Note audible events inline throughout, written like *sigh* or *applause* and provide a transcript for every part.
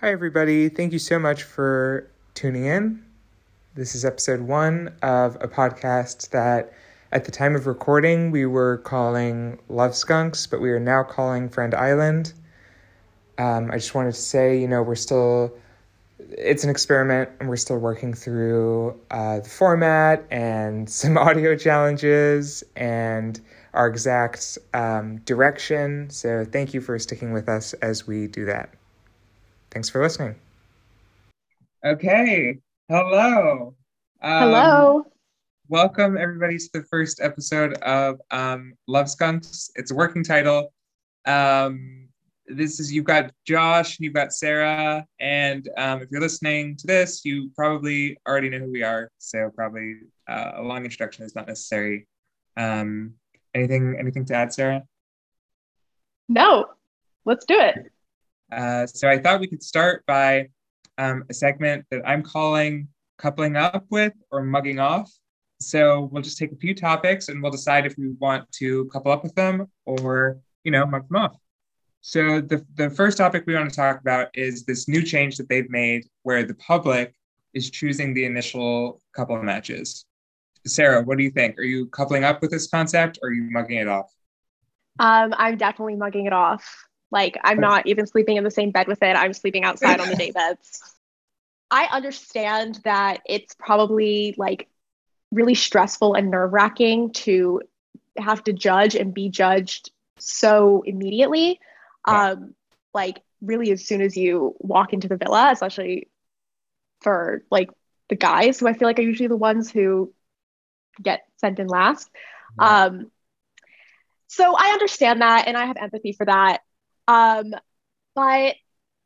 Hi, everybody. Thank you so much for tuning in. This is episode one of a podcast that, at the time of recording, we were calling Love Skunks, but we are now calling Friend Island. Um, I just wanted to say, you know, we're still, it's an experiment and we're still working through uh, the format and *laughs* some audio challenges and our exact um, direction. So thank you for sticking with us as we do that. Thanks for listening. Okay. Hello. Um, Hello. Welcome, everybody, to the first episode of um, Love Skunks. It's a working title. Um, this is you've got Josh, and you've got Sarah, and um, if you're listening to this, you probably already know who we are. So probably uh, a long introduction is not necessary. Um, anything, anything to add, Sarah? No. Let's do it. Uh, so I thought we could start by um, a segment that I'm calling coupling up with or mugging off. So we'll just take a few topics and we'll decide if we want to couple up with them or, you know, mug them off. So the, the first topic we want to talk about is this new change that they've made where the public is choosing the initial couple matches. Sarah, what do you think? Are you coupling up with this concept or are you mugging it off? Um, I'm definitely mugging it off. Like I'm not even sleeping in the same bed with it. I'm sleeping outside on the day *laughs* beds. I understand that it's probably like really stressful and nerve wracking to have to judge and be judged so immediately. Yeah. Um, like really as soon as you walk into the villa, especially for like the guys who I feel like are usually the ones who get sent in last. Yeah. Um, so I understand that and I have empathy for that. Um, but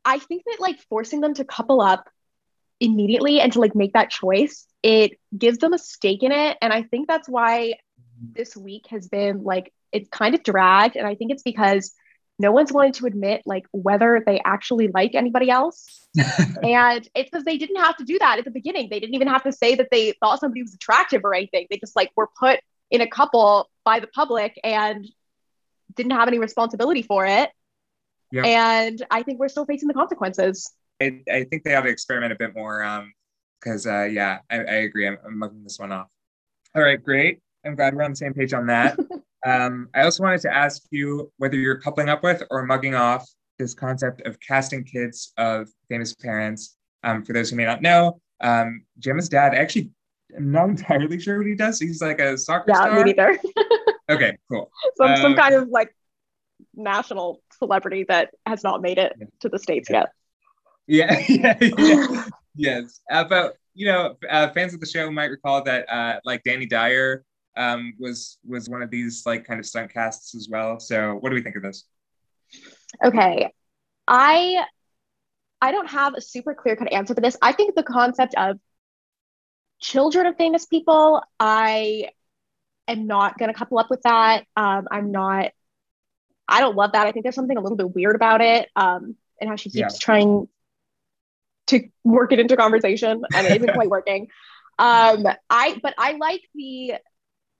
I think that like forcing them to couple up immediately and to like make that choice, it gives them a stake in it. And I think that's why this week has been like it's kind of dragged. And I think it's because no one's wanted to admit like whether they actually like anybody else. *laughs* and it's because they didn't have to do that at the beginning. They didn't even have to say that they thought somebody was attractive or anything. They just like were put in a couple by the public and didn't have any responsibility for it. Yep. And I think we're still facing the consequences. I, I think they ought to experiment a bit more because, um, uh, yeah, I, I agree. I'm, I'm mugging this one off. All right, great. I'm glad we're on the same page on that. *laughs* um, I also wanted to ask you whether you're coupling up with or mugging off this concept of casting kids of famous parents. Um, for those who may not know, um, Gemma's dad actually I'm not entirely sure what he does. He's like a soccer yeah, star. me neither. *laughs* okay, cool. Some um, some kind of like national celebrity that has not made it to the states yeah. yet. Yeah, *laughs* yeah, yeah. *laughs* yes. Uh, but you know, uh, fans of the show might recall that uh, like Danny Dyer um, was was one of these like kind of stunt casts as well. So, what do we think of this? Okay, I I don't have a super clear cut answer for this. I think the concept of children of famous people, I am not going to couple up with that. Um, I'm not I don't love that. I think there's something a little bit weird about it, um, and how she keeps yeah. trying to work it into conversation, and it isn't quite *laughs* working. Um, I but I like the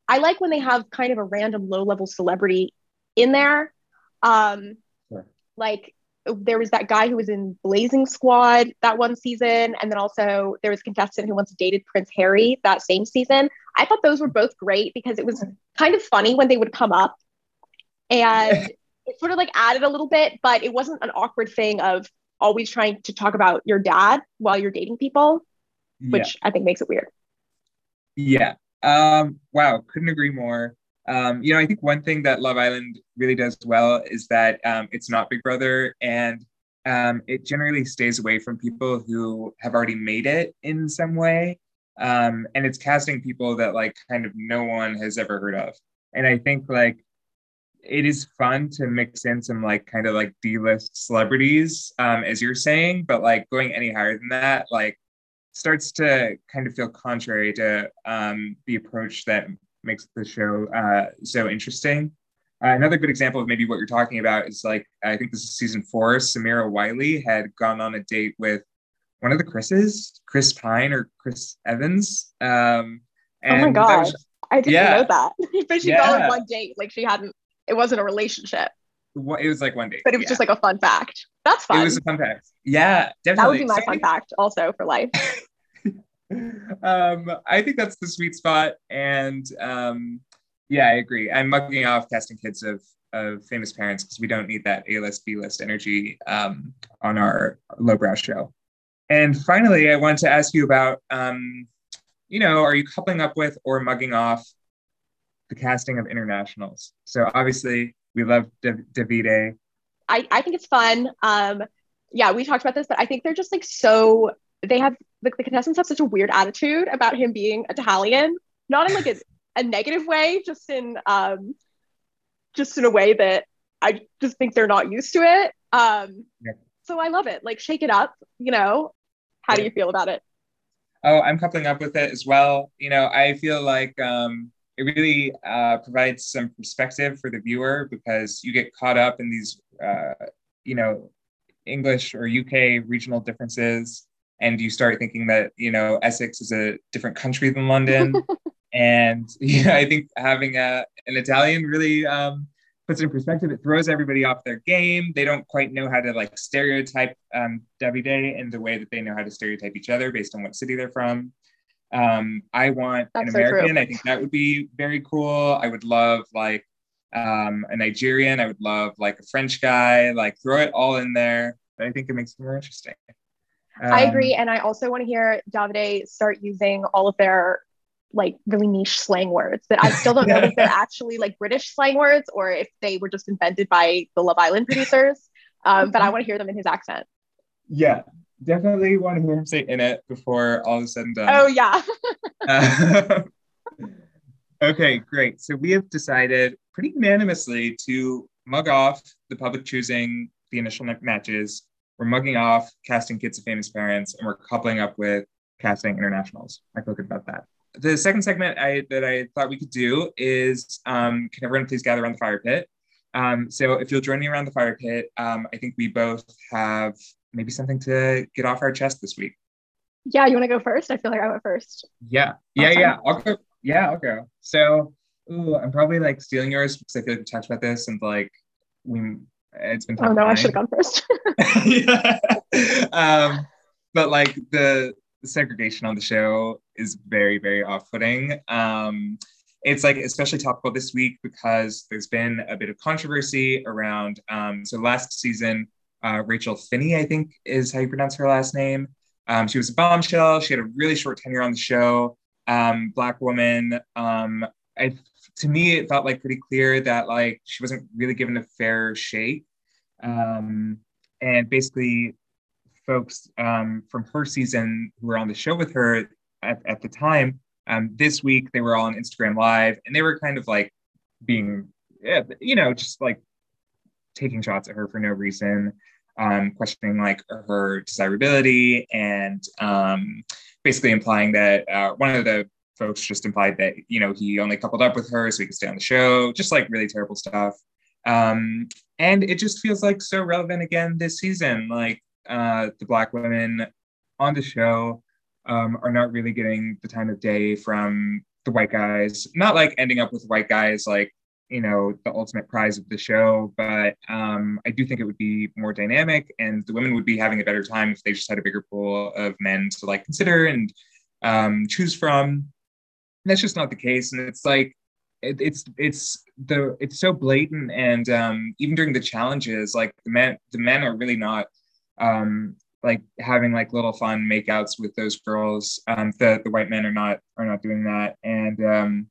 I like when they have kind of a random low level celebrity in there. Um, sure. Like there was that guy who was in Blazing Squad that one season, and then also there was a contestant who once dated Prince Harry that same season. I thought those were both great because it was *laughs* kind of funny when they would come up, and *laughs* it sort of like added a little bit, but it wasn't an awkward thing of always trying to talk about your dad while you're dating people, which yeah. I think makes it weird. Yeah. Um, wow, couldn't agree more. Um, you know, I think one thing that Love Island really does well is that um, it's not Big Brother and um, it generally stays away from people who have already made it in some way. Um, and it's casting people that like kind of no one has ever heard of. And I think like it is fun to mix in some like kind of like d-list celebrities um, as you're saying but like going any higher than that like starts to kind of feel contrary to um, the approach that makes the show uh, so interesting uh, another good example of maybe what you're talking about is like i think this is season four samira wiley had gone on a date with one of the chris's chris pine or chris evans um, oh my god I didn't yeah. know that. *laughs* but she yeah. got on one date, like she hadn't it wasn't a relationship. it was like one day. But it was yeah. just like a fun fact. That's fun. It was a fun fact. Yeah, definitely. That would be my So fun think- fact also for life. *laughs* um, I think that's the sweet spot, and um, yeah, I agree. I'm mugging off casting kids of of famous parents because we don't need that A list B list energy um, on our lowbrow show. And finally, I want to ask you about, um, you know, are you coupling up with or mugging off the casting of internationals? So obviously, we love Dav- Davide. I, I think it's fun. Um, yeah, we talked about this, but I think they're just like so they have the, the contestants have such a weird attitude about him being Italian, not in like a, *laughs* a negative way, just in um just in a way that I just think they're not used to it. Um Yeah. so I love it. Like shake it up, you know. How do you feel about it? Oh, I'm coupling up with it as well. You know, I feel like um, it really uh, provides some perspective for the viewer because you get caught up in these, uh, you know, English or UK regional differences, and you start thinking that you know Essex is a different country than London. *laughs* and *laughs* know, I think having a an Italian really um, puts it in perspective. It throws everybody off their game. They don't quite know how to like stereotype um, Davide in the way that they know how to stereotype each other based on what city they're from. Um, I want That's an so. American. I think that would be very cool. I would love like um, a Nigerian. I would love like a French guy. Like throw it all in there. But I think it makes it more interesting. I Um, agree. And I also want to hear Davide start using all of their like really niche slang words that I still don't know if they're *laughs* actually like British slang words or if they were just invented by the Love Island producers. Um, but I want to hear them in his accent. Yeah, definitely want to hear him say in it before all is said and done. Oh yeah. Uh, *laughs* *laughs* okay, great. So we have decided pretty unanimously to mug off the public choosing the initial ma- matches. We're mugging off casting kids of famous parents, and we're coupling up with casting internationals. I feel good about that. The second segment I, that I thought we could do is um, can everyone please gather around the fire pit? Um, so if you'll join me around the fire pit, um, I think we both have maybe something to get off our chest this week. Yeah, you want to go first? I feel like I went first. Yeah, yeah, Awesome. yeah. I'll go. Yeah, I'll go. So, ooh, I'm probably like stealing yours because I feel like we talked about this and like we. It's been. Oh no, I should have gone first. yeah. *laughs* um, but like the segregation on the show is very, very off-putting. Um, it's like especially topical this week because there's been a bit of controversy around. Um, so last season, uh, Rachel Finni, I think is how you pronounce her last name. Um, she was a bombshell. She had a really short tenure on the show. Um, black woman. Um, I, to me, it felt like pretty clear that like she wasn't really given a fair shake. Um, and basically, folks um, from her season who were on the show with her at, at the time, um, this week they were all on Instagram Live, and they were kind of like being, you know, just like taking shots at her for no reason, um, questioning like her desirability, and um, basically implying that uh, one of the folks just implied that you know he only coupled up with her so he could stay on the show, just like really terrible stuff. Um, and it just feels like so relevant again this season. Like uh, the black women on the show um, are not really getting the time of day from the white guys. Not like ending up with white guys like you know the ultimate prize of the show, but um, I do think it would be more dynamic, and the women would be having a better time if they just had a bigger pool of men to like consider and um, choose from. And that's just not the case, and it's like it, it's it's the it's so blatant, and um, even during the challenges, like the men the men are really not um, like having like little fun makeouts with those girls. Um, the the white men are not are not doing that, and um,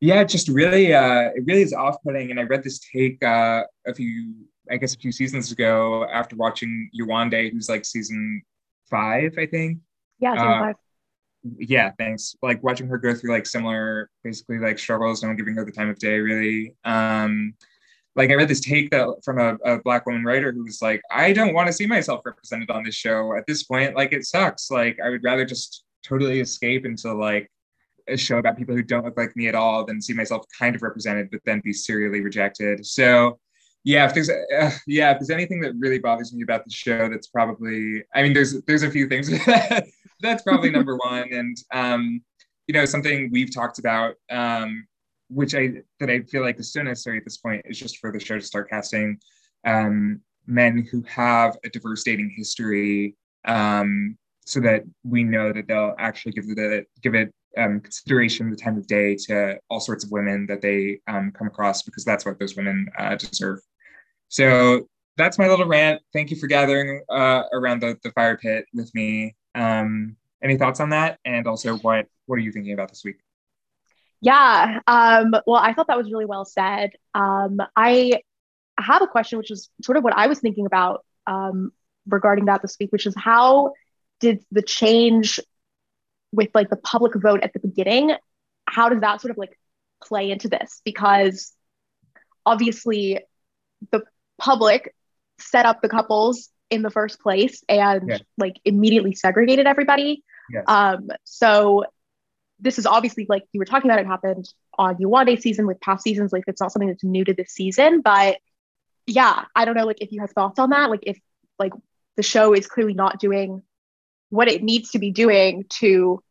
yeah, it just really uh, it really is off putting. And I read this take uh, a few I guess a few seasons ago after watching Yewande, who's like season five, I think yeah, season Uh, five. yeah thanks like watching her go through like similar basically like struggles no one giving her the time of day really um like i read this take that from a, a black woman writer who was like i don't want to see myself represented on this show at this point like it sucks like i would rather just totally escape into like a show about people who don't look like me at all than see myself kind of represented but then be serially rejected. So yeah if there's uh, yeah if there's anything that really bothers me about the show that's probably i mean there's there's a few things. *laughs* That's probably number *laughs* one. And um you know something we've talked about um which I that I feel like is so necessary at this point is just for the show to start casting um, men who have a diverse dating history, um, so that we know that they'll actually give the give it um, consideration the time of day to all sorts of women that they um, come across because that's what those women uh, deserve. So that's my little rant. Thank you for gathering uh, around the, the fire pit with me. Um, any thoughts on that? And also, what what are you thinking about this week? Yeah. Um, well, I thought that was really well said. Um, I have a question, which is sort of what I was thinking about um, regarding that this week, which is how did the change with like the public vote at the beginning, how does that sort of like play into this? Because obviously the public set up the couples in the first place and yeah. like immediately segregated everybody. Yes. Um, so this is obviously like you were talking about it happened on Yewande season with past seasons. Like it's not something that's new to this season, but yeah, I don't know like if you have thoughts on that. Like if like the show is clearly not doing what it needs to be doing to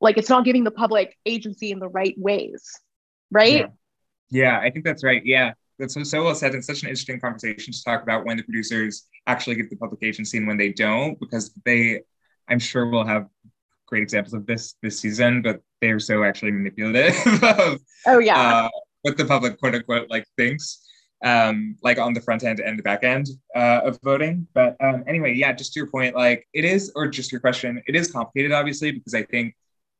like it's not giving the public agency in the right ways. Right? Yeah, yeah I think that's right. Yeah. That's so, so well said and such an interesting conversation to talk about when the producers actually give the public agency and when they don't, because they I'm sure will have great examples of this this season, but they're so actually manipulative *laughs* of oh yeah uh, what the public quote unquote like thinks um like on the front end and the back end uh, of voting but um anyway yeah just to your point like it is or just your question it is complicated obviously because i think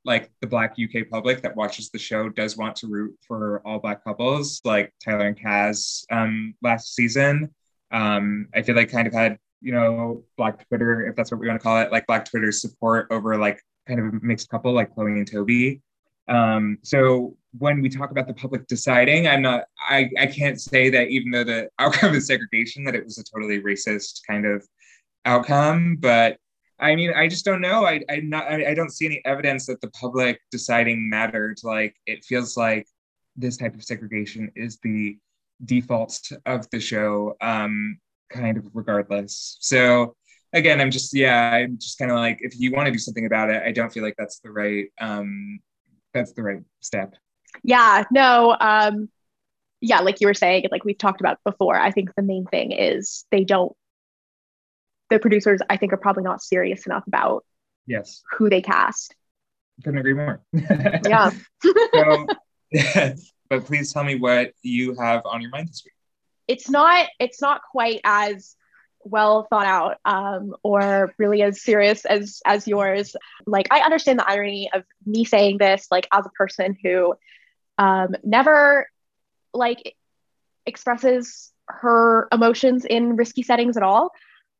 like the black uk public that watches the show does want to root for all black couples like tyler and kaz um last season um i feel like kind of had you know black twitter if that's what we want to call it like black twitter support over like kind of a mixed couple like Chloe and Toby. Um, so when we talk about the public deciding, I'm not, I, I can't say that even though the *laughs* outcome is segregation, that it was a totally racist kind of outcome. But I mean, I just don't know. I, I not, I, I don't see any evidence that the public deciding mattered. Like it feels like this type of segregation is the default of the show, um, kind of regardless. So again, I'm just yeah, I'm just kind of like if you want to do something about it, I don't feel like that's the right um that's the right step. Yeah, no, um yeah, like you were saying, like we've talked about before, I think the main thing is they don't the producers I think are probably not serious enough about yes who they cast. Couldn't agree more. *laughs* yeah. so, *laughs* *laughs* but please tell me what you have on your mind this week. It's not it's not quite as well thought out um, or really as serious as as yours. Like i understand the irony of me saying this like as a person who um, never like expresses her emotions in risky settings at all.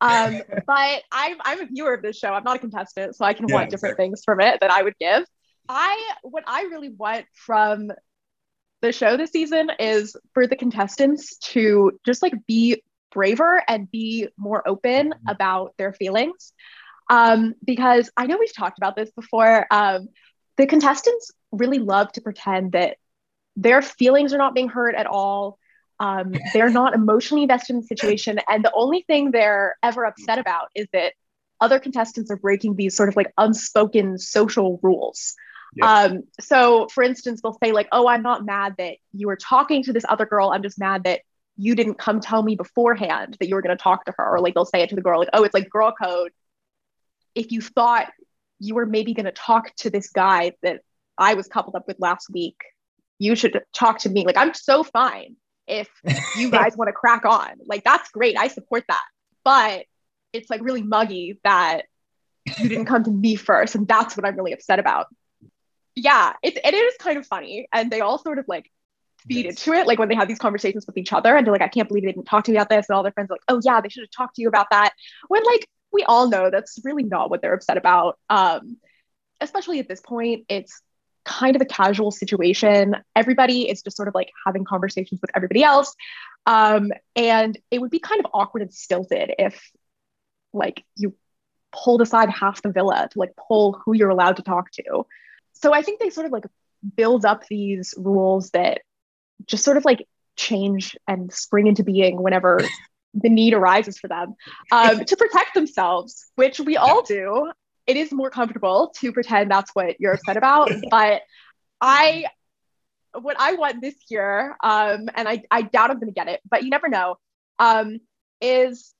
Um, *laughs* but I'm, I'm a viewer of this show. I'm not a contestant so i can yeah, want different exactly. things from it that i would give. I what i really want from the show this season is for the contestants to just like be braver and be more open mm-hmm. about their feelings. Um, because I know we've talked about this before. Um, the contestants really love to pretend that their feelings are not being hurt at all. Um, *laughs* they're not emotionally invested in the situation. And the only thing they're ever upset about is that other contestants are breaking these sort of like unspoken social rules. Yes. Um, so, for instance, they'll say, like, oh, I'm not mad that you were talking to this other girl. I'm just mad that you didn't come tell me beforehand that you were going to talk to her or like they'll say it to the girl like oh it's like girl code. If you thought you were maybe going to talk to this guy that i was coupled up with last week you should talk to me. Like i'm so fine if you *laughs* guys want to crack on. Like that's great. I support that. But it's like really muggy that you didn't come to me first and that's what i'm really upset about. Yeah it, it is kind of funny and they all sort of like feed yes. into it. Like when they have these conversations with each other and they're like, I can't believe they didn't talk to me about this. And all their friends are like, oh yeah, they should have talked to you about that. When like we all know that's really not what they're upset about. Um, especially at this point, it's kind of a casual situation. Everybody is just sort of like having conversations with everybody else. Um, and it would be kind of awkward and stilted if like you pulled aside half the villa to like pull who you're allowed to talk to. So I think they sort of like build up these rules that just sort of like change and spring into being whenever *laughs* the need arises for them um, to protect themselves, which we all do. It is more comfortable to pretend that's what you're upset about, *laughs* but I what I want this year, um, and I, I doubt I'm gonna get it, but you never know, um, is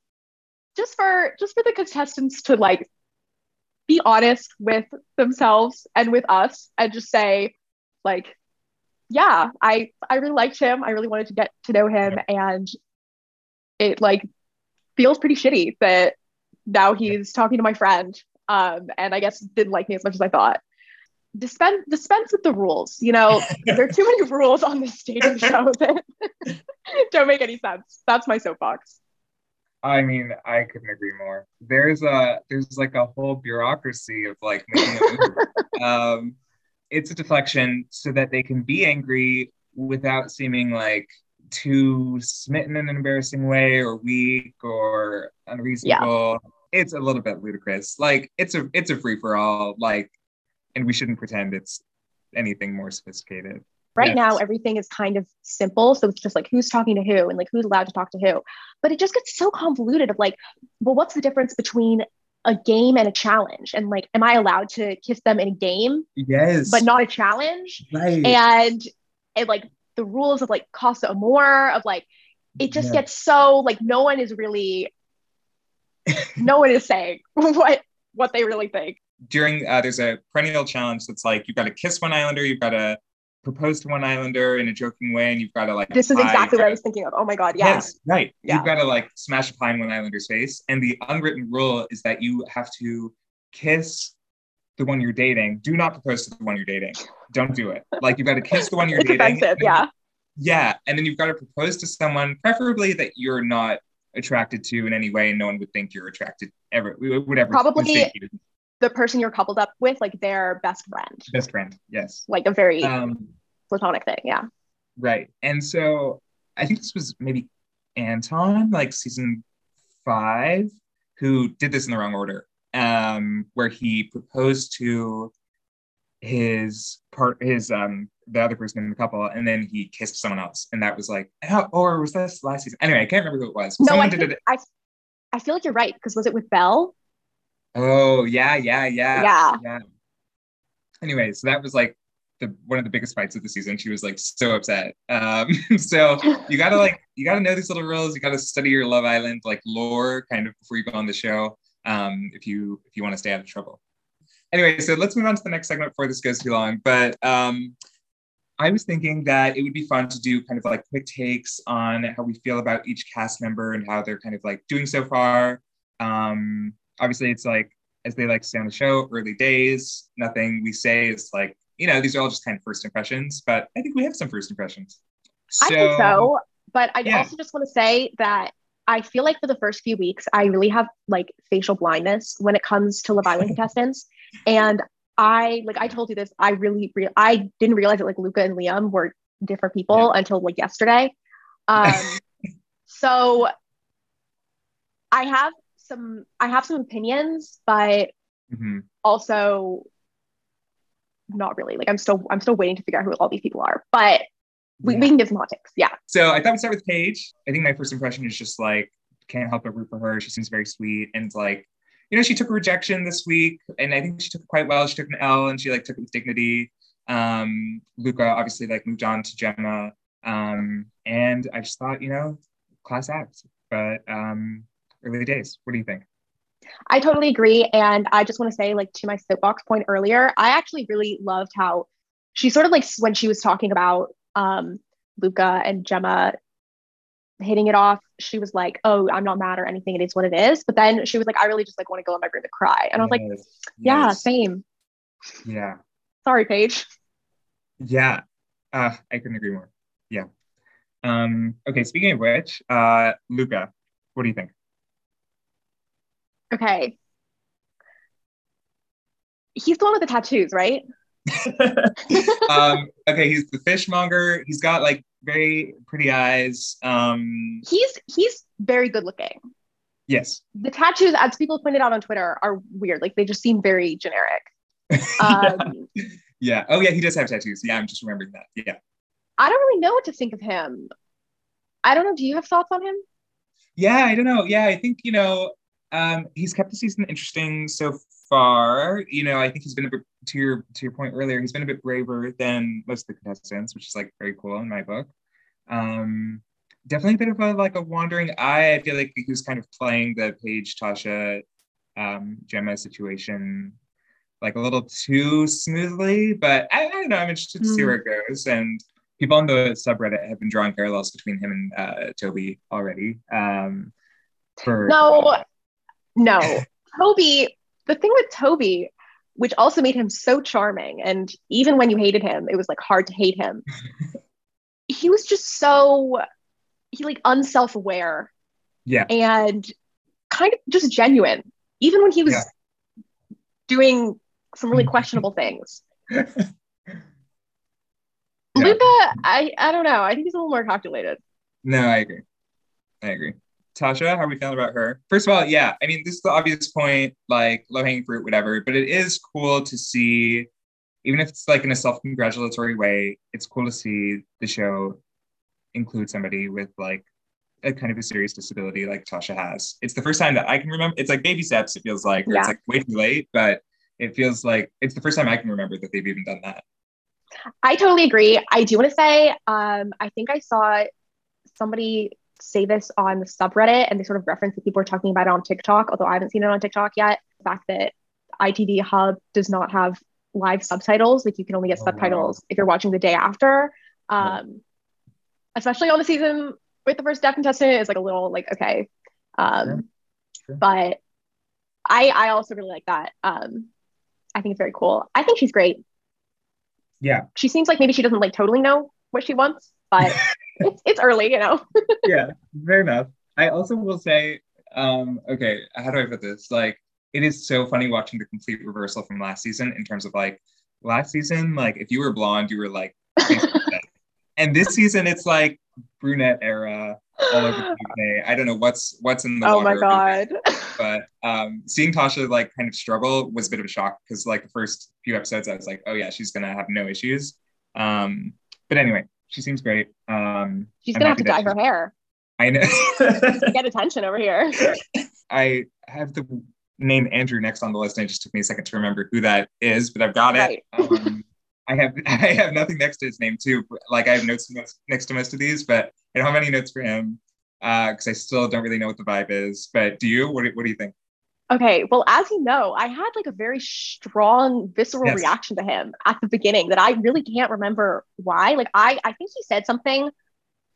just for just for the contestants to like be honest with themselves and with us and just say, like, yeah, I I really liked him. I really wanted to get to know him, and it like feels pretty shitty that now he's talking to my friend, um, and I guess didn't like me as much as I thought dispense dispense with the rules. You know, *laughs* there are too many rules on this dating show that *laughs* don't make any sense. That's my soapbox. I mean, I couldn't agree more. There's a there's like a whole bureaucracy of like making a *laughs* move. um, it's a deflection so that they can be angry without seeming like too smitten in an embarrassing way or weak or unreasonable. Yeah. It's a little bit ludicrous. Like it's a it's a free for all. Like and we shouldn't pretend it's anything more sophisticated. Right yes. now, everything is kind of simple. So it's just like who's talking to who and like who's allowed to talk to who. But it just gets so convoluted of like, well, what's the difference between a game and a challenge? And like, am I allowed to kiss them in a game? Yes. But not a challenge? Right. And and like the rules of like Casa Amor, of like, it just yeah. gets so like no one is really no one is saying *laughs* what what they really think during uh, there's a perennial challenge that's like you've got to kiss one islander you've got to propose to one islander in a joking way and you've got to like this is exactly what i was thinking of oh my god yeah. yes right yeah. you've got to like smash a pie in one islander's face and the unwritten rule is that you have to kiss the one you're dating do not propose to the one you're dating don't do it like you've got to kiss the one you're *laughs* it's dating offensive, yeah yeah and then you've got to propose to someone preferably that you're not attracted to in any way and no one would think you're attracted ever would probably the person you're coupled up with, like their best friend. Best friend, yes. Like a very um, platonic thing, yeah. Right. And so I think this was maybe Anton, like season five, who did this in the wrong order, um, where he proposed to his part his um the other person in the couple and then he kissed someone else and that was like oh, or was this last season anyway i can't remember who it was no someone I, think, it. I i feel like you're right because was it with belle Oh yeah, yeah, yeah, yeah. Yeah. Anyway, so that was like the one of the biggest fights of the season. She was like so upset. Um, *laughs* so you gotta *laughs* like you gotta know these little rules. You gotta study your Love Island like lore kind of before you go on the show. Um, if you if you want to stay out of trouble. Anyway, so let's move on to the next segment before this goes too long. But um, I was thinking that it would be fun to do kind of like quick takes on how we feel about each cast member and how they're kind of like doing so far. Um, obviously it's like as they like to say on the show, early days. Nothing we say is like, you know, these are all just kind of first impressions, but I think we have some first impressions. So, I think so. But I yeah. also just want to say that I feel like for the first few weeks, I really have like facial blindness when it comes to Love *laughs* Island contestants. And I, like I told you this, I really, re- I didn't realize that like Luca and Liam were different people yeah. until like yesterday. Um, *laughs* so I have some I have some opinions, but mm-hmm. also not really. Like I'm still I'm still waiting to figure out who all these people are. But we, yeah. we can give some hot takes. Yeah. So I thought we'd start with Paige. I think my first impression is just like can't help but root for her. She seems very sweet and like you know she took a rejection this week and I think she took it quite well. She took an L and she like took it with dignity. Um, Luca obviously like moved on to Gemma. Um, and I just thought you know class act, but um, early days. What do you think? I totally agree. And I just want to say, like, to my soapbox point earlier, I actually really loved how she sort of like when she was talking about um, Luca and Gemma hitting it off, she was like, Oh, I'm not mad or anything. It is what it is. But then she was like, I really just like want to go in my room to cry. And I was yes. like, Yeah, yes. same. Yeah. Sorry, Paige. Yeah. Uh, I couldn't agree more. Yeah. Um, okay, speaking of which, uh, Luca, what do you think? Okay. He's the one with the tattoos, right? *laughs* um, okay, he's the fishmonger. He's got like very pretty eyes. Um, he's he's very good looking. Yes. The tattoos, as people pointed out on Twitter, are weird. Like they just seem very generic. Um, *laughs* yeah. Oh yeah, he does have tattoos. Yeah, I'm just remembering that. Yeah. I don't really know what to think of him. I don't know. Do you have thoughts on him? Yeah, I don't know. Yeah, I think you know um, he's kept the season interesting so far. You know, I think he's been a bit to your to your point earlier. He's been a bit braver than most of the contestants, which is like very cool in my book. Um, definitely a bit of a like a wandering eye. I feel like he was kind of playing the Paige Tasha um, Gemma situation like a little too smoothly, but I, I don't know. I'm interested to see where it goes. And people on the subreddit have been drawing parallels between him and uh, Toby already. Um, for no, no, *laughs* Toby. The thing with Toby, which also made him so charming, and even when you hated him, it was like hard to hate him. *laughs* he was just so he like unself-aware yeah and kind of just genuine even when he was Yeah. doing some really *laughs* questionable things Yeah. luca i i don't know i think he's a little more calculated No, I agree. I agree. Tasha, how are we feeling about her? First of all, yeah, I mean, this is the obvious point, like low hanging fruit, whatever, but it is cool to see, even if it's like in a self congratulatory way, it's cool to see the show include somebody with like a kind of a serious disability like Tasha has. It's the first time that I can remember. It's like baby steps, it feels like, Yeah. it's like way too late, but it feels like it's the first time I can remember that they've even done that. i totally agree i do want to say um i think i saw somebody say this on the subreddit and they sort of reference that people are talking about it on tiktok although i haven't seen it on tiktok yet the fact that itv hub does not have live subtitles like you can only get Oh, wow. subtitles if you're watching the day after Yeah. um especially on the season with the first deaf contestant is like a little like okay um Sure. Sure. but i i also really like that um i think it's very cool i think she's great Yeah. she seems like maybe she doesn't like totally know what she wants but *laughs* it's, it's early you know *laughs* yeah, fair enough. I also will say, um, okay, how do I put this? Like, it is so funny watching the complete reversal from last season in terms of like last season, like if you were blonde, you were like, *laughs* and this season it's like brunette era all over the UK. I don't know what's what's in the oh my god *laughs* but um, seeing Tasha like kind of struggle was a bit of a shock because like the first few episodes, I was like, oh yeah, she's gonna have no issues. Um, but anyway, she seems great. Um, she's I'm gonna have to dye her hair I know. to *laughs* get attention over here I have the name Andrew next on the list, and it just took me a second to remember who that is, but I've got it. Um, I have *laughs* I have nothing next to his name too. Like I have notes next- next to most of these, but I don't have any notes for him because I still don't really know what the vibe is. But do you? What do, what do you think? Okay, well, as you know, I had like a very strong visceral Yes. reaction to him at the beginning that I really can't remember why. Like I I think he said something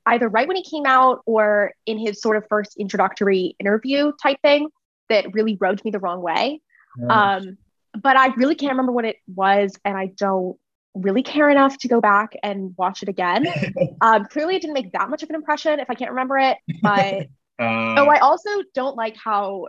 either right when he came out or in his sort of first introductory interview type thing that really rubbed me the wrong way. Um, but I really can't remember what it was, and I don't really care enough to go back and watch it again. *laughs* um, clearly, it didn't make that much of an impression if I can't remember it. But *laughs* Uh, oh, I also don't like how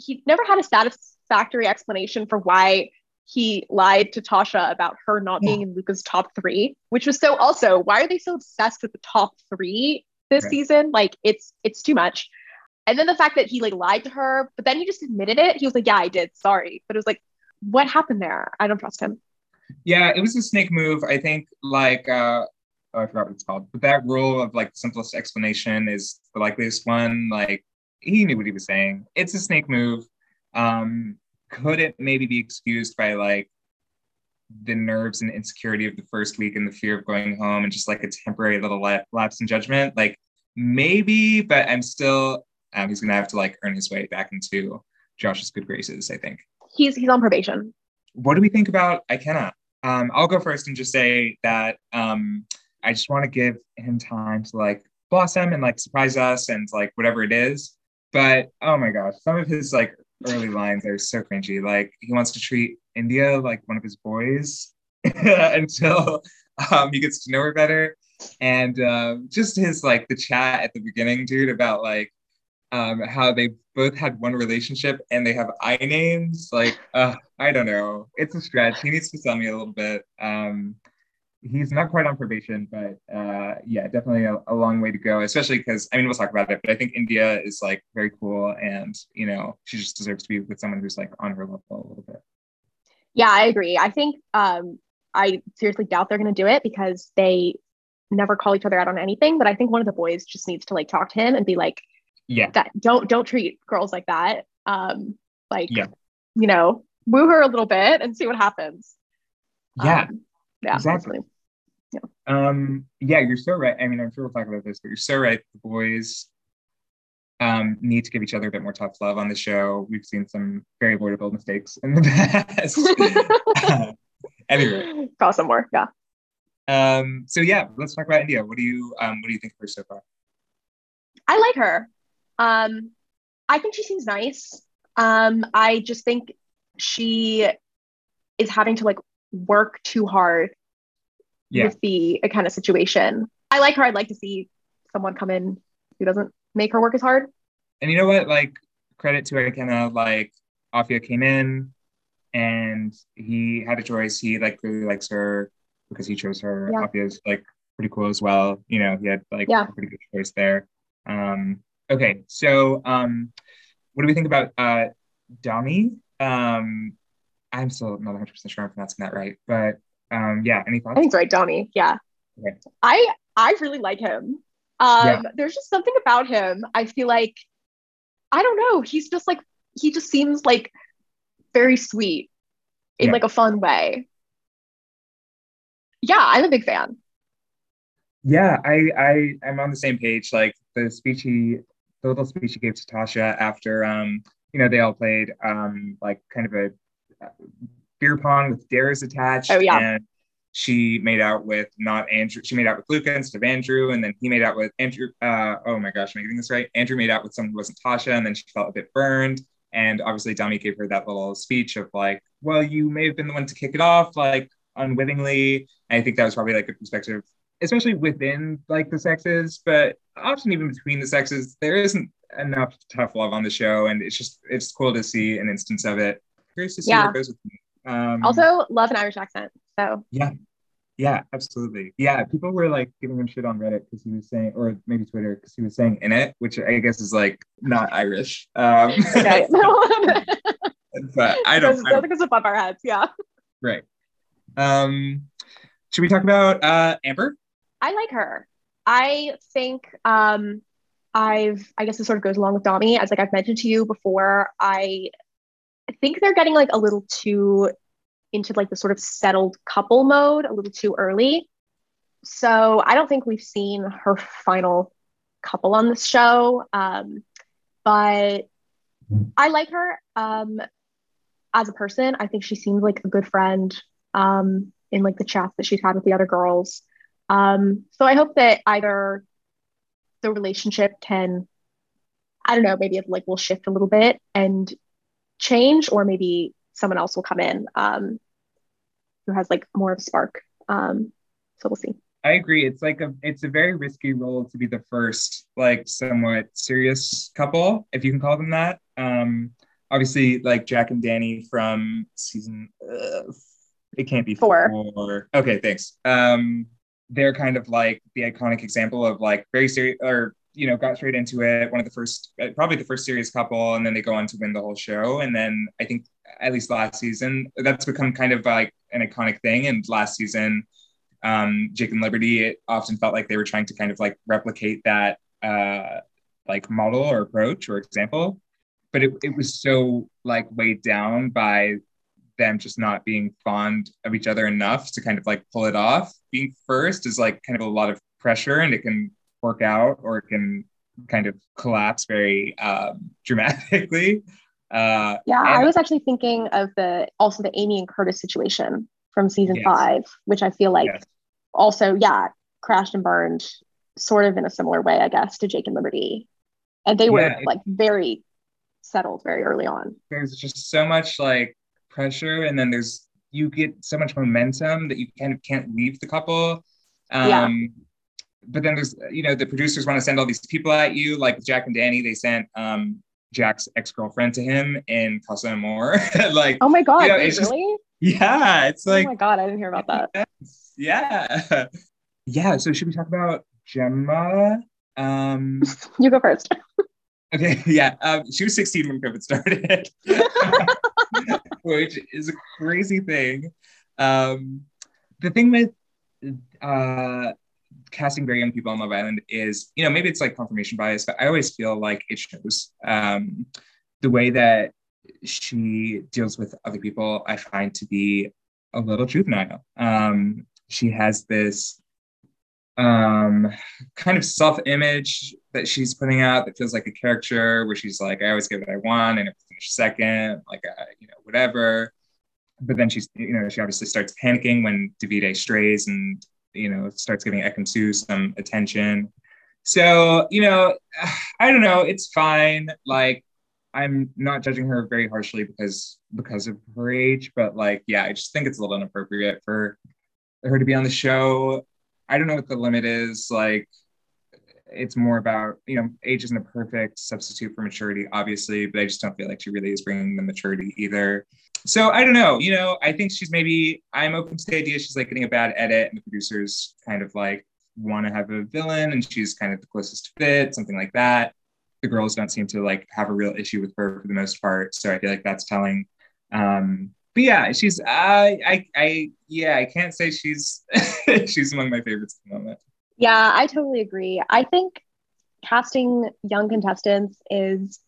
he never had a satisfactory explanation for why he lied to Tasha about her not being in Luca's top three, which was so also why are they so obsessed with the top three this Right. season? Like it's it's too much. And then the fact that he like lied to her, but then he just admitted it. He was like, "Yeah, I did. Sorry." But it was like, what happened there? I don't trust him. yeah, it was a snake move. I think like uh, oh, I forgot what it's called, but that rule of like the simplest explanation is the likeliest one. Like he knew what he was saying. It's a snake move. Um, could it maybe be excused by like the nerves and insecurity of the first week and the fear of going home and just like a temporary little la- lapse in judgment? Like maybe, but I'm still um, he's gonna have to like earn his way back into Josh's good graces. I think. He's he's on probation. What do we think about I cannot? Um, I'll go first and just say that um, I just want to give him time to like blossom and like surprise us and like whatever it is. But oh my gosh, some of his like early lines are so cringy. Like he wants to treat Indiya like one of his boys *laughs* until um, he gets to know her better. And um, just his like the chat at the beginning, dude, about like um, how they both had one relationship and they have I names. Like, uh, I don't know. It's a stretch. He needs to sell me a little bit. Um, he's not quite on probation, but uh, yeah, definitely a, a long way to go, especially because I mean, we'll talk about it, but I think Indiya is like very cool and, you know, she just deserves to be with someone who's like on her level a little bit. Yeah, I agree. I think um, I seriously doubt they're going to do it because they never call each other out on anything. But I think one of the boys just needs to like talk to him and be like, Yeah. "That don't don't treat girls like that." Um, like, Yeah. you know, woo her a little bit and see what happens. Yeah. Um, yeah, exactly. yeah. Um, yeah, you're so right. I mean, I'm sure we'll talk about this, but you're so right. The boys um, need to give each other a bit more tough love on the show. We've seen some very avoidable mistakes in the *laughs* past. *laughs* anyway, Got some more. Yeah. um, so yeah, let's talk about Indiya. What do you um, what do you think of her so far? I like her. Um, I think she seems nice. Um, I just think she is having to like work too hard Yeah. with the kind of situation. I like her. I'd like to see someone come in who doesn't make her work as hard. And you know what? Like credit to Ikenna, like Afia came in and he had a choice. He like really likes her because he chose her. Yeah. Afia's like pretty cool as well. You know, he had like Yeah. a pretty good choice there. Um, okay, so um, what do we think about uh, Dami? Um, I'm still not 100 percent sure I'm pronouncing that right, but um, yeah. Any thoughts? I think right, Donnie. Yeah. Okay. I I really like him. Um, Yeah. there's just something about him. I feel like I don't know. He's just like he just seems like very sweet in Yeah. like a fun way. Yeah, I'm a big fan. Yeah, I I I'm on the same page. Like the speech he, the little speech he gave to Tasha after um, you know, they all played um like kind of a beer pong with dares attached. Oh, yeah. And she made out with not Andrew. She made out with Luca instead of Andrew, and then he made out with Andrew. Uh, oh my gosh, am I getting this right? Andrew made out with someone who wasn't Tasha, and then she felt a bit burned. And obviously, Dami gave her that little speech of like, "Well, you may have been the one to kick it off, like unwittingly." And I think that was probably like a perspective especially within like the sexes, but often even between the sexes, there isn't enough tough love on the show, and it's just it's cool to see an instance of it. Curious to see Yeah. where it goes with me. Um, Also, love an Irish accent. So yeah, yeah, absolutely. Yeah, people were like giving him shit on Reddit because he was saying, or maybe Twitter because he was saying in it, which I guess is like not Irish. Um, *laughs* okay. *laughs* but I don't. Because- I don't because above our heads. Yeah. right. Um, should we talk about uh, Amber? I like her. I think um I've I guess this sort of goes along with Dami as like I've mentioned to you before. I think they're getting like a little too into like the sort of settled couple mode a little too early. So I don't think we've seen her final couple on this show. Um, but I like her um, as a person. I think she seems like a good friend um, in like the chats that she's had with the other girls. Um, so I hope that either the relationship can, I don't know, maybe it like will shift a little bit and change, or maybe someone else will come in um, who has like more of a spark. Um, so we'll see. I agree. It's like a it's a very risky role to be the first like somewhat serious couple, if you can call them that. Um, obviously, like Jack and Dani from season uh, it can't be Four. four. Okay, thanks. Um, they're kind of like the iconic example of like very serious or you know got straight into it. One of the first, uh, probably the first serious couple, and then they go on to win the whole show. And then I think at least last season, that's become kind of like an iconic thing. And last season um, Jake and Liberty, it often felt like they were trying to kind of like replicate that uh, like model or approach or example, but it, it was so like weighed down by them just not being fond of each other enough to kind of like pull it off. Being first is like kind of a lot of pressure and it can work out or it can kind of collapse very um, *laughs* dramatically. Uh, Yeah, I was actually thinking of the also the Amy and Curtis situation from season Yes. five, which I feel like Yes. also, yeah, crashed and burned sort of in a similar way, I guess, to Jake and Liberty. And they were Yeah, it- like very settled very early on. there's just so much like pressure and then there's you get so much momentum that you kind of can't leave the couple um Yeah. But then there's you know the producers want to send all these people at you like jack and dani they sent um jack's ex-girlfriend to him in casa amor *laughs* like Oh my god, wait, it's just- really? yeah it's like oh my god, I didn't hear about that. *laughs* yeah yeah so should we talk about gemma um *laughs* You go first. Okay, yeah. Um, she was 16 when COVID started, which is a crazy thing. Um, the thing with uh, casting very young people on Love Island is, you know, maybe it's like confirmation bias, but I always feel like it shows um, the way that she deals with other people, I find to be a little juvenile. Um, she has this um, kind of self image that she's putting out that feels like a caricature where she's like, I always get what I want and I finish second, like, uh, you know, whatever. But then she's, you know, she obviously starts panicking when Davide strays and, you know, starts giving Ekin-Su some attention. So, you know, *sighs* I don't know, it's fine. Like, I'm not judging her very harshly because because of her age, but like, yeah, I just think it's a little inappropriate for her to be on the show. I don't know what the limit is. Like, it's more about you know, age isn't a perfect substitute for maturity, obviously, but I just don't feel like she really is bringing the maturity either. So I don't know. You know, I think she's maybe. I'm open to the idea she's like getting a bad edit, and the producers kind of like want to have a villain, and she's kind of the closest fit, something like that. The girls don't seem to like have a real issue with her for the most part, so I feel like that's telling. Um, but yeah, she's I I I yeah, I can't say she's *laughs* she's among my favorites at the moment. Yeah, I totally agree. I think casting young contestants is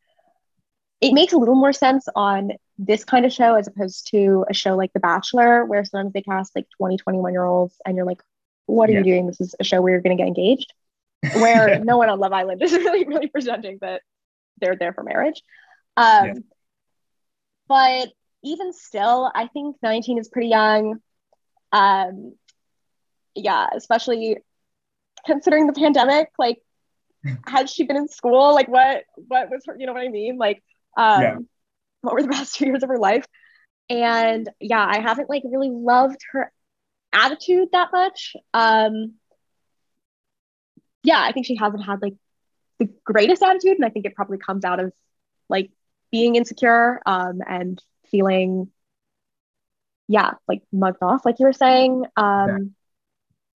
it makes a little more sense on this kind of show as opposed to a show like The Bachelor, where sometimes they cast like 20, 21 year olds and you're like, what are yeah. you doing? This is a show where you're going to get engaged. Where *laughs* no one on Love Island is *laughs* really, really presenting that they're there for marriage. Um, yeah. But even still, I think 19 is pretty young. Um, yeah, especially considering the pandemic. Like, *laughs* has she been in school? Like, what what was her? You know what I mean? Like, um, yeah. what were the *laughs* best two years of her life? And yeah, I haven't like really loved her attitude that much. Um, yeah, I think she hasn't had like the greatest attitude, and I think it probably comes out of like being insecure um, and feeling yeah like mugged off like you were saying um yeah.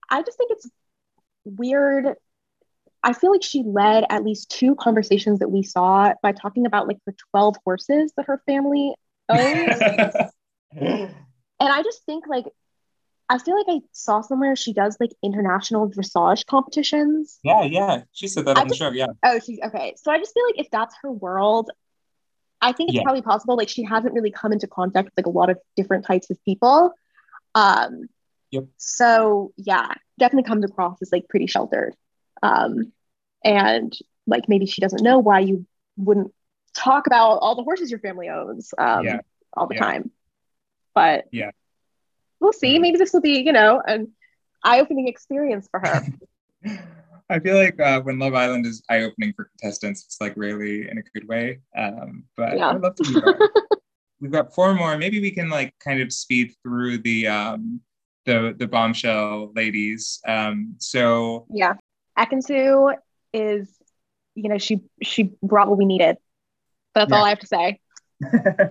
i just think it's weird i feel like she led at least two conversations that we saw by talking about like the 12 horses that her family owns *laughs* and i just think like I feel like I saw somewhere she does like international dressage competitions. Yeah, yeah. She said that on just, the show. Yeah. Oh, she's okay. So I just feel like if that's her world, I think it's yeah. probably possible. Like she hasn't really come into contact with like a lot of different types of people. Um, yep. So yeah, definitely comes across as like pretty sheltered. Um, and like maybe she doesn't know why you wouldn't talk about all the horses your family owns um, yeah. all the yeah. time. But yeah, we'll see. Maybe this will be you know an eye-opening experience for her. *laughs* I feel like uh, when Love Island is eye opening for contestants, it's like really in a good way. Um, but yeah. I'd love to *laughs* We've got four more. Maybe we can like kind of speed through the um, the the bombshell ladies. Um, so yeah, Ekin-Su is, you know, she she brought what we needed. That's yeah. all I have to say. *laughs*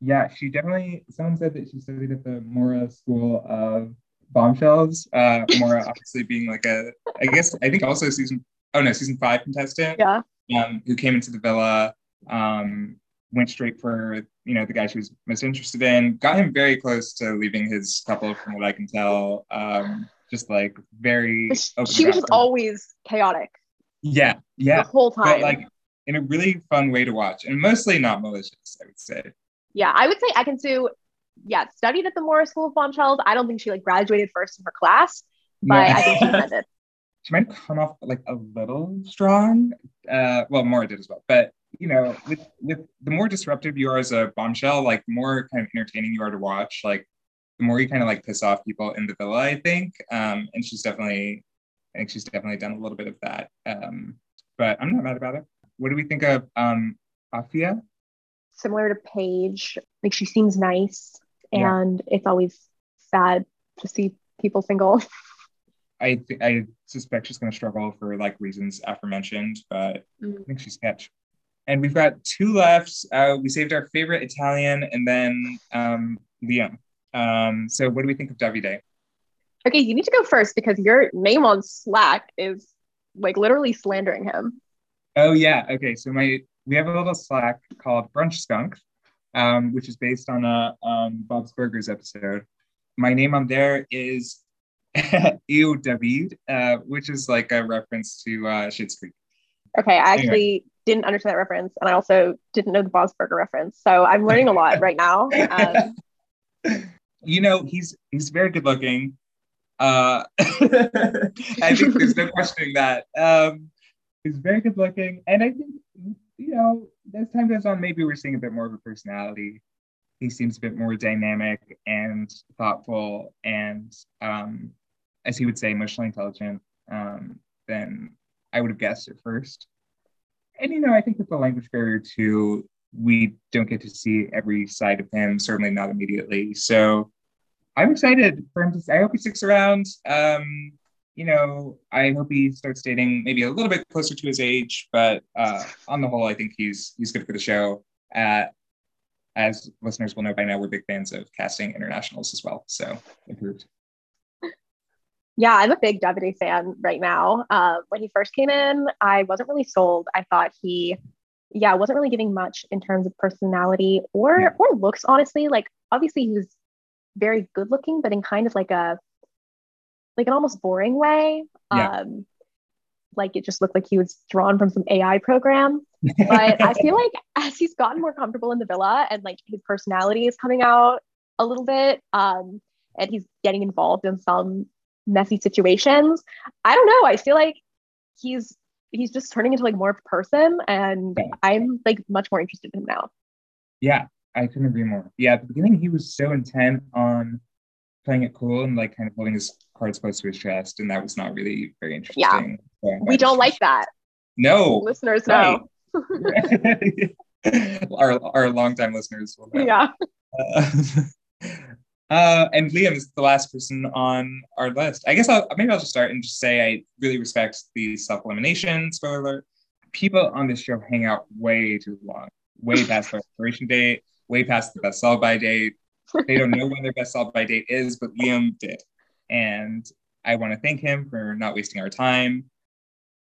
yeah, she definitely. Someone said that she studied at the Maura School of bombshells. Uh, Maura *laughs* obviously being like a, I guess I think also season. Oh no, season five contestant. Yeah. Um, who came into the villa, um, went straight for you know the guy she was most interested in. Got him very close to leaving his couple, from what I can tell. Um, just like very. She was just always chaotic. Yeah, yeah. The whole time. But like in a really fun way to watch, and mostly not malicious, I would say. Yeah, I would say Ekin-Su yeah, studied at the Maura's School of Bombshells. I don't think she like graduated first in her class, but. I think she did. *laughs* She might come off like a little strong. Uh, well, Maura did as well, but you know, with with the more disruptive you are as a bombshell, like the more kind of entertaining you are to watch, like the more you kind of like piss off people in the villa, I think. Um, and she's definitely, I think she's definitely done a little bit of that. Um, but I'm not mad about it. What do we think of um, Afia? Similar to Paige, like she seems nice and yeah. it's always sad to see people single. *laughs* I th- I suspect she's going to struggle for like reasons aforementioned, but mm. I think she's catch. And we've got two left. Uh, we saved our favorite Italian, and then um, Liam. Um, so, what do we think of Davide? Okay, you need to go first because your name on Slack is like literally slandering him. Oh yeah. Okay, so my we have a little Slack called Brunch Skunk, um, which is based on a um, Bob's Burgers episode. My name on there is *laughs* Ew David, uh, which is like a reference to uh, Schitt's Creek. Okay, I actually anyway. Didn't understand that reference, and I also didn't know the Bob's Burgers reference. So I'm learning a lot *laughs* right now. Um, you know, he's he's very good looking. Uh, *laughs* I think there's no *laughs* questioning that. Um, he's very good looking, and I think you know, as time goes on, maybe we're seeing a bit more of a personality. He seems a bit more dynamic and thoughtful, and um, as he would say, emotionally intelligent um, than I would have guessed at first. And you know, I think with the language barrier too, we don't get to see every side of him, certainly not immediately. So I'm excited for him to. I hope he sticks around. Um, you know, I hope he starts dating maybe a little bit closer to his age, but uh, on the whole, I think he's he's good for the show. Uh, as listeners will know by now, we're big fans of casting internationals as well. So improved. Yeah, I'm a big Davide fan right now. Uh, when he first came in, I wasn't really sold. I thought he, yeah, wasn't really giving much in terms of personality or yeah. or looks. Honestly, like obviously he was very good looking, but in kind of like a like an almost boring way. Yeah. Um, like it just looked like he was drawn from some AI program. *laughs* But I feel like as he's gotten more comfortable in the villa and like his personality is coming out a little bit, um, and he's getting involved in some messy situations. I don't know. I feel like he's he's just turning into like more of a person and yeah. I'm like much more interested in him now. Yeah, I couldn't agree more. Yeah, at the beginning he was so intent on playing it cool and like kind of holding his cards close to his chest, and that was not really very interesting. Yeah, so we don't like that. No, listeners right. know. *laughs* our our longtime listeners will know. Yeah. Uh, *laughs* uh, and Liam is the last person on our list. I guess I'll maybe I'll just start and just say I really respect the self elimination. Spoiler alert: people on this show hang out way too long, way past their expiration date, way past the best sell by date. They don't know when their best sell by date is, but Liam did, and I want to thank him for not wasting our time.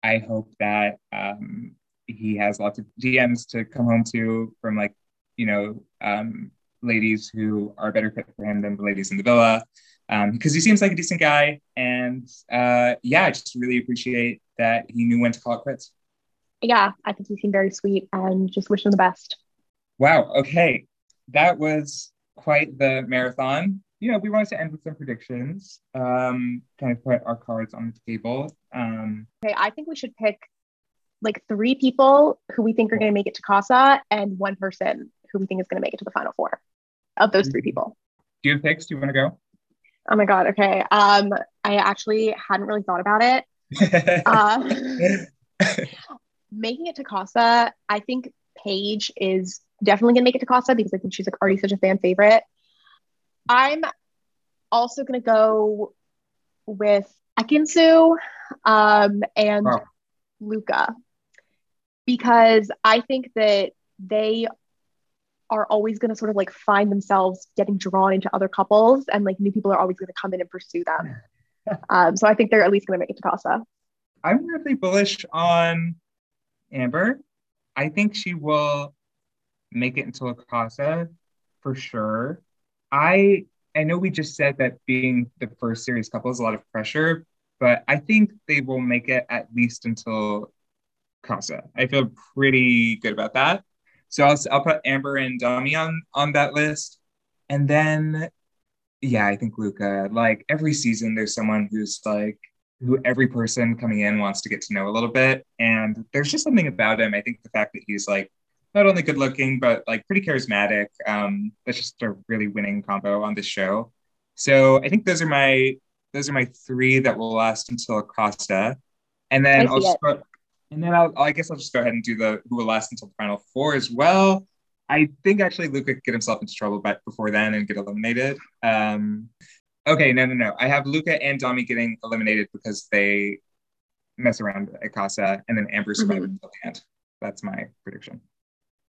I hope that um, he has lots of DMs to come home to from like you know um, ladies who are better fit for him than the ladies in the villa because um, he seems like a decent guy. And uh, yeah, I just really appreciate that he knew when to call it quits. Yeah, I think he seemed very sweet and just wish him the best. Wow. Okay. That was quite the marathon. You know, we wanted to end with some predictions, um, kind of put our cards on the table. Um, okay, I think we should pick like three people who we think are going to make it to Casa and one person who we think is going to make it to the final four of those three people. Do you have picks? Do you want to go? Oh my god. Okay. Um, I actually hadn't really thought about it. uh, *laughs* making it to Casa, I think Paige is definitely gonna make it to Casa because I think she's like already such a fan favorite. I'm also gonna go with Ekin-Su um, and oh. Luca because I think that they are always going to sort of like find themselves getting drawn into other couples and like new people are always going to come in and pursue them. *laughs* um, so I think they're at least going to make it to Casa. I'm really bullish on Amber. I think she will make it into La Casa for sure. I I know we just said that being the first series couple is a lot of pressure, but I think they will make it at least until Casa. I feel pretty good about that. So I'll, I'll put Amber and Dami on on that list, and then yeah, I think Luca. Like every season, there's someone who's like who every person coming in wants to get to know a little bit, and there's just something about him. I think the fact that he's like not only good looking but like pretty charismatic. Um, that's just a really winning combo on this show. So I think those are my those are my three that will last until Acosta. And then I'll just put, and then I'll, I guess I'll just go ahead and do the who will last until the final four as well. I think actually Luca could get himself into trouble but before then and get eliminated. Um, okay, no, no, no. I have Luca and Dami getting eliminated because they mess around at Casa and then Amber surviving mm-hmm. until the end. That's my prediction.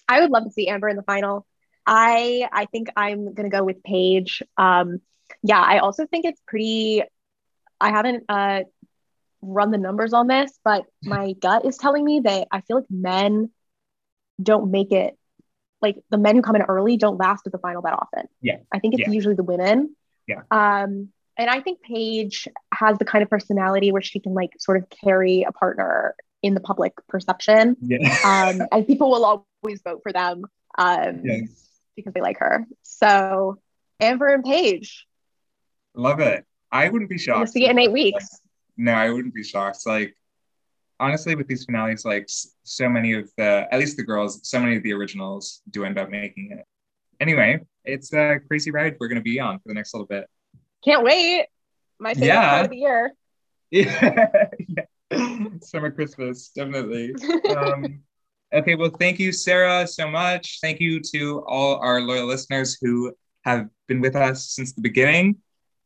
I would love to see Amber in the final. I I think I'm gonna go with Paige. Um, yeah, I also think it's pretty. I haven't uh, run the numbers on this, but my gut is telling me that I feel like men don't make it like the men who come in early don't last at the final that often. Yeah. I think it's yeah. usually the women. Yeah. Um, and I think Paige has the kind of personality where she can like sort of carry a partner in the public perception. Yeah. Um, and people will always vote for them um, yes. because they like her. So Amber and Paige. Love it. I wouldn't be We'll shocked. see it in eight weeks. No, I wouldn't be shocked. Like, honestly, with these finales, like so many of the, at least the girls, so many of the originals do end up making it. Anyway, it's a crazy ride we're going to be on for the next little bit. Can't wait. My favorite Yeah. part of the year. Yeah. *laughs* yeah. Summer Christmas, definitely. Um, *laughs* okay, well, thank you, Sarah, so much. Thank you to all our loyal listeners who have been with us since the beginning.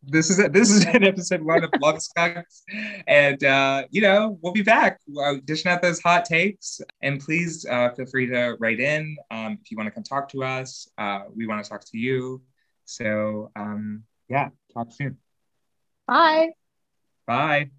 This is it. This is *laughs* an episode one of Love Skunks, and uh, you know we'll be back uh, dishing out those hot takes. And please uh, feel free to write in um, if you want to come talk to us. Uh, we want to talk to you. So um, yeah, talk soon. Bye. Bye.